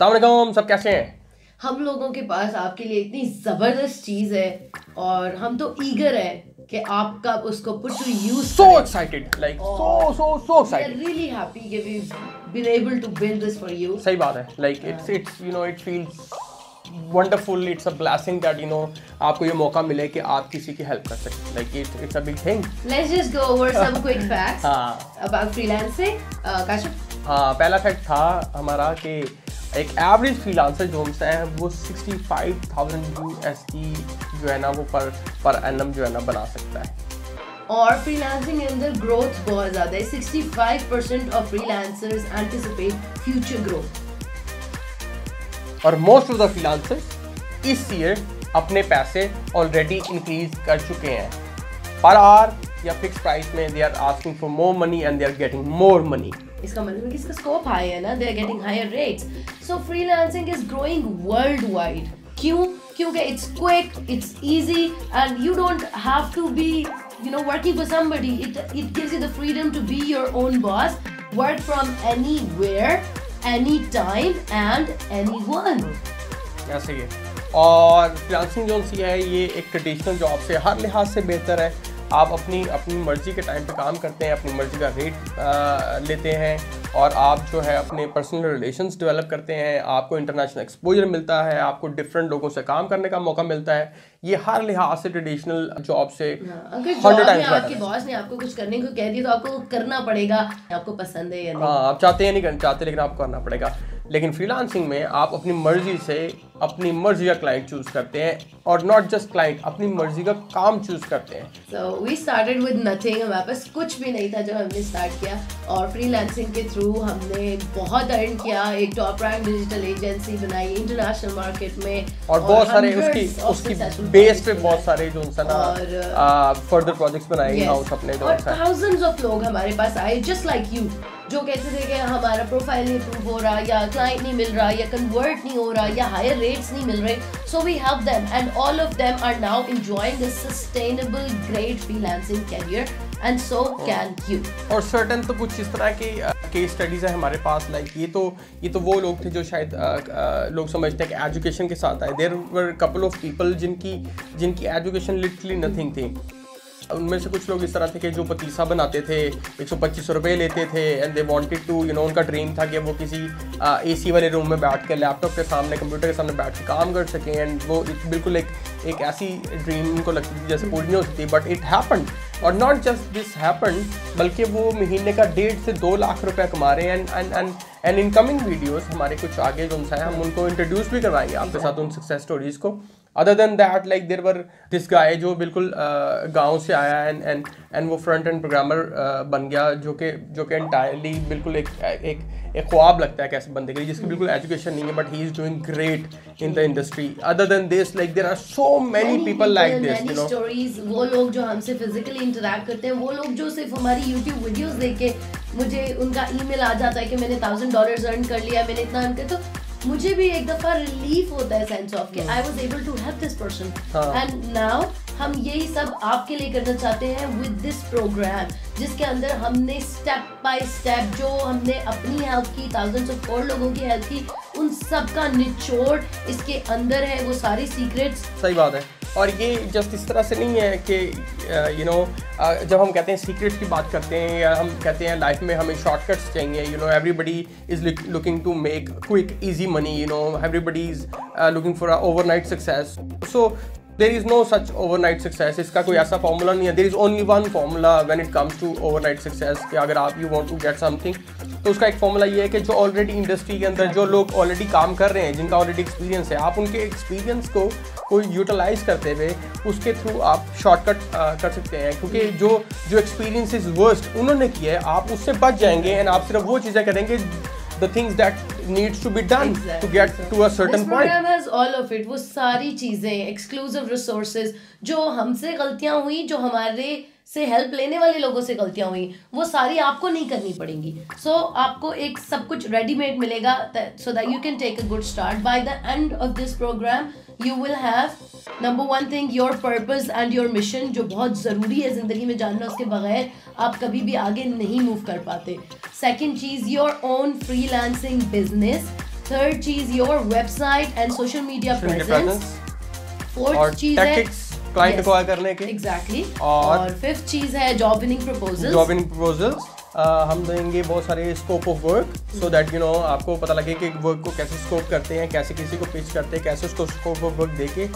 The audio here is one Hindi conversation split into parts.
सलाम सब कैसे हैं? हम लोगों के पास आपके लिए इतनी ज़बरदस्त चीज़ है और हम तो ईगर है कि आपका उसको wonderful it's a blessing that you know आपको ये मौका मिले कि आप किसी की हेल्प कर सकें। Like it's it's a big thing let's just go over some quick facts हाँ। About freelancing Kashif? हाँ पहला फैक्ट था हमारा कि एक एवरेज फ्रीलांसर जो हमसे है वो 65,000 यूएसडी जो है ना वो पर पर एनम जो है ना बना सकता है। और फ्रीलांसिंग के अंदर ग्रोथ बहुत ज़्यादा है। 65% of freelancers anticipate future growth और मोस्ट ऑफ़ द फ्रीलांसर्स इस ईयर अपने पैसे ऑलरेडी इंक्रीज कर चुके हैं। पर आर या फिक्स प्राइस में they are asking for more money and they are getting more money इसका मतलब कि इसका स्कोप हाई है ना they are getting higher rates so freelancing is growing world wide क्यों? क्योंकि it's quick it's easy and you don't have to be you know, working for somebody. It it gives you the freedom to be your own boss, work from anywhere, anytime, and anyone. ऐसे ही? और फ्रीलांसिंग जो है, ये एक ट्रेडिशनल जॉब से हर लिहाज से बेहतर है। आप अपनी अपनी मर्ज़ी के टाइम पे काम करते हैं अपनी मर्ज़ी का रेट लेते हैं और आप जो है अपने पर्सनल रिलेशंस डेवलप करते हैं आपको इंटरनेशनल एक्सपोजर मिलता है आपको डिफरेंट लोगों से काम करने का मौका मिलता है। ये हर लिहाज से ट्रेडिशनल जॉब से हाँ, हंड्रेड टाइम्स आपके बॉस ने आपको कुछ करने को कह दिया तो आपको करना पड़ेगा आपको पसंद है या नहीं? हाँ आप चाहते हैं नहीं करना चाहते लेकिन आपको करना पड़ेगा। लेकिन फ्रीलांसिंग में आप अपनी मर्ज़ी से अपनी मर्ज़ी का क्लाइंट चूज़ करते हैं और नॉट जस्ट क्लाइंट अपनी मर्ज़ी का काम चूज़ करते हैं। So we started with nothing. हमारे पास कुछ भी नहीं था जब हमने स्टार्ट किया और फ्रीलांसिंग के थ्रू हमने बहुत अर्न किया। एक टॉप रैंक डिजिटल एजेंसी बनाई इंटरनेशनल मार्केट में और और बहुत सारे उसकी उसकी बेस पे बहुत सारे जो और, फर्दर प्रोजेक्ट्स बनाए हाउस अपने और thousands of लोग हमारे पास आए जस्ट लाइक यू जो कहते थे कि हमारा प्रोफ़ाइल नहीं अप्रूव हो रहा या क्लाइंट नहीं मिल रहा या कन्वर्ट नहीं हो रहा या हायर रेट्स नहीं मिल रहे so we help them and all of them are now a sustainable great freelancing career and so can you. और सर्टन तो कुछ इस तरह के केस स्टडीज़ है हमारे पास लाइक ये तो ये तो वो लोग थे जो शायद अ, अ, लोग समझते हैं कि एजुकेशन के साथ आए. There were couple of people जिनकी जिनकी एजुकेशन लिटरली नथिंग थी. उनमें से कुछ लोग इस तरह थे कि जो पतीसा बनाते थे, एक सौ पच्चीस रुपये लेते थे and they wanted to you know उनका ड्रीम था कि वो किसी एसी वाले रूम में बैठ कर लैपटॉप के सामने कंप्यूटर के सामने बैठ के काम कर सकें एंड वो बिल्कुल एक एक ऐसी ड्रीम उनको लगती थी जैसे पूरी नहीं होती थी बट इट हैपन और नॉट जस्ट दिस हैपन बल्कि वो महीने का डेढ़ से दो लाख रुपया कमा रहे हैं and and and and in coming videos हमारे कुछ आगे जो हैं, हम उनको इंट्रोड्यूस भी करवाएँगे आपके साथ उन सक्सेस स्टोरीज को. Other than that like there were this guy जो बिल्कुल गाँव से आया एंड एंड एंड वो फ्रंट एंड प्रोग्रामर बन गया जो कि जो कि एंटायरली बिल्कुल एक एक एक ख्वाब लगता है कैसे बंदे के लिए जिसकी बिल्कुल एजुकेशन नहीं है but he is doing great in the industry other than this like there are so many people like this you know stories वो लोग जो हमसे फिजिकली इंटरेक्ट करते हैं वो लोग जो सिर्फ़ हमारी यूट्यूब वीडियोस देख के मुझे उनका ईमेल आ जाता है कि मैंने थाउज़ेंड डॉलर्स अर्न कर लिया मैंने इतना अर्न कर तो मुझे भी एक दफ़ा रिलीफ होता है सेंस ऑफ़ कि I was able to help this person. And now हम यही सब आपके लिए करना चाहते हैं विद दिस प्रोग्राम जिसके अंदर हमने स्टेप बाय स्टेप जो हमने अपनी हेल्प की थाउजेंड्स ऑफ़ और लोगों की हेल्प की उन सब का निचोड़ इसके अंदर है वो सारी सीक्रेट्स सही बात है। और ये जस्ट इस तरह से नहीं है कि यू नो जब हम कहते हैं सीक्रेट्स की बात करते हैं या हम कहते हैं लाइफ में हमें शॉर्टकट्स चाहिए you know everybody is looking to make quick easy money you know everybody is looking for overnight success so there is no such overnight success इसका कोई ऐसा फॉर्मूला नहीं है. There is only one formula when it comes to overnight success कि अगर आप you want to get something तो उसका एक फॉर्मूला ये है कि जो ऑलरेडी इंडस्ट्री के अंदर जो लोग ऑलरेडी काम कर रहे हैं, जिनका ऑलरेडी एक्सपीरियंस है, आप उनके एक्सपीरियंस को कोई यूटिलाइज करते हुए उसके थ्रू आप शॉर्टकट कर सकते हैं। क्योंकि जो जो एक्सपीरियंस इज़ वर्स्ट उन्होंने किया है, आप उससे बच जाएँगे एंड आप सिर्फ़ वो चीज़ें करेंगे the things that needs to be done to get to a certain This point program has all of it. वो सारी चीज़ें एक्सक्लूसिव रिसोर्सेज जो हमसे गलतियाँ हुई जो हमारे से हेल्प लेने वाले लोगों से गलतियाँ हुई वो सारी आपको नहीं करनी पड़ेंगी। सो so, आपको एक सब कुछ रेडीमेड मिलेगा so that you can take a good start by the end of this program you will have number one thing your purpose and your mission जो बहुत ज़रूरी है ज़िंदगी में जानना उसके बगैर आप कभी भी आगे नहीं मूव कर पाते। Second cheese your own freelancing business third चीज your website and social media presence और फोर्थ चीज है tactics क्लाइंट Yes. एक्वायर करने के एग्जैक्टली और- और फिफ्थ चीज है job winning proposal job in proposals हम देंगे बहुत सारे scope of work so that you know आपको पता लगे कि वर्क को कैसे स्कोप करते हैं कैसे किसी को पिच करते हैं कैसे उसको स्कोप ऑफ़ वर्क देके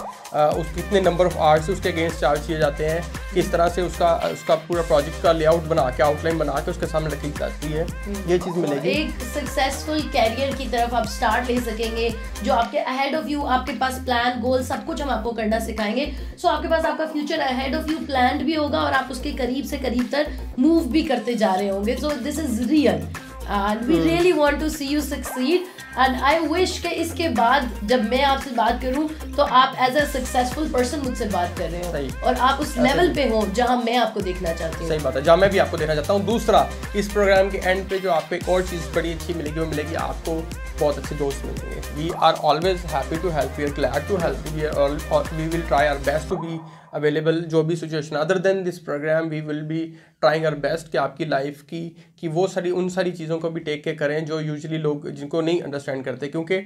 उस कितने नंबर ऑफ़ आवर्स उसके अगेंस्ट चार्ज किए जाते हैं किस तरह से उसका उसका पूरा प्रोजेक्ट का लेआउट बना के आउटलाइन बना के उसके सामने रखी जाती है। ये चीज़ मिलेगी। एक सक्सेसफुल कैरियर की तरफ़ आप स्टार्ट ले सकेंगे जो आपके अहेड ऑफ़ यू आपके पास प्लान गोल सब कुछ हम आपको करना सिखाएँगे। सो आपके पास आपका future ahead of you plan भी होगा और आप उसके करीब से करीब तक मूव भी करते जा रहे होंगे। So this is real and we really want to see you succeed and I wish कि इसके बाद जब मैं आपसे बात करूँ तो आप एज अ सक्सेसफुल पर्सन मुझसे बात कर रहे हो। और आप उस लेवल पे हो जहाँ मैं आपको देखना चाहती हूँ। सही बात है। जहाँ मैं भी आपको देखना चाहता हूँ। दूसरा इस प्रोग्राम के एंड पे जो आपको एक और चीज़ बड़ी अच्छी मिलेगी वो मिलेगी आपको बहुत अच्छे दोस्त मिलेंगे we are always happy to help we are glad to help we will try our best to be available जो भी situation other than this program we will be trying our best कि आपकी लाइफ की, कि वो सारी, उन सारी चीज़ों को भी टेक के करें, जो यूजली लोग, जिनको नहीं अंडरस्टैंड करते, क्योंकि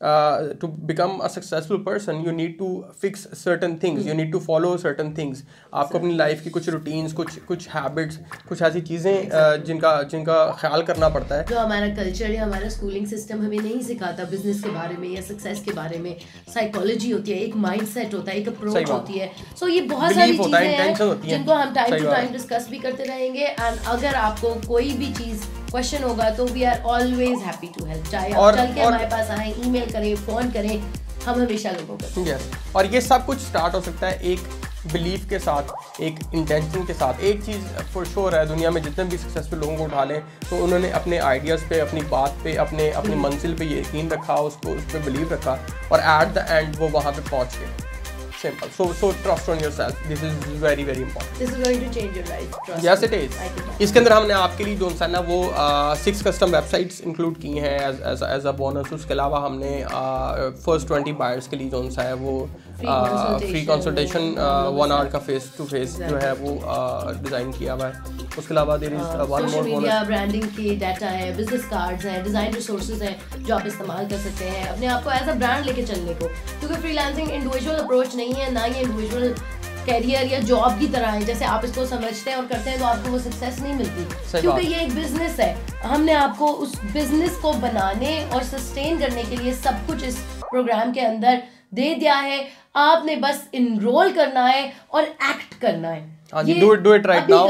to become a successful person you need to fix certain things you need to follow certain things आपको अपनी लाइफ की कुछ रूटीन्स कुछ कुछ हैबिट्स कुछ ऐसी चीज़ें जिनका जिनका ख्याल करना पड़ता है। जो हमारा कल्चर या हमारा स्कूलिंग सिस्टम हमें नहीं सिखाता बिज़नेस के बारे में या सक्सेस के बारे में। साइकोलॉजी होती है एक माइंड सेट होता है एक अप्रोच होती है। सो so, ये बहुत सारी चीज़ें हैं जिनको हम टाइम टू टाइम डिस्कस भी करते रहेंगे। एंड अगर आपको कोई भी चीज़ क्वेश्चन होगा तो we are always happy to help चाहे आप चल के हमारे पास आए ईमेल करें फ़ोन करें हम हमेशा लोगों को यस और ये सब कुछ स्टार्ट हो सकता है एक बिलीफ के साथ एक इंटेंशन के साथ। एक चीज़ फॉर श्योर है दुनिया में जितने भी सक्सेसफुल लोगों को उठा लें तो उन्होंने अपने आइडियाज़ पे अपनी बात पे अपने अपनी मंजिल पे यकीन रखा उसको उस पर बिलीव रखा और एट द एंड वो वहाँ पे पहुँच गए। Simple so so trust on yourself this is very very important this is going to change your life trust yes it इसके अंदर हमने आपके लिए जो सा ना वो सिक्स कस्टम वेबसाइट्स इंक्लूड की हैं एज एज अ बोनस उसके अलावा हमने फ़र्स्ट ट्वेंटी बायर्स के लिए जो सा है वो फ्री कंसल्टेशन वन आवर का फेस टू फेस जो है वो डिज़ाइन किया हुआ है। उसके अलावा there is one more media branding के डाटा है बिज़नेस कार्ड्स हैं डिज़ाइन रिसोर्सेज हैं जो आप इस्तेमाल कर सकते हैं अपने आप को एज अ ब्रांड लेके चलने को। क्योंकि फ्रीलांसिंग इंडिविजुअल अप्रोच नहीं है ना ये इंडिविजुअल कैरियर या जॉब की तरह है। जैसे आप इसको समझते हैं और करते हैं तो आपको वो सक्सेस नहीं मिलती। क्योंकि ये एक बिज़नेस है। हमने आपको उस बिज़नेस को बनाने और सस्टेन करने के लिए सब कुछ इस प्रोग्राम के अंदर दे दिया है आपने बस इनरोल करना है और एक्ट करना है। हाँ राइट नाउ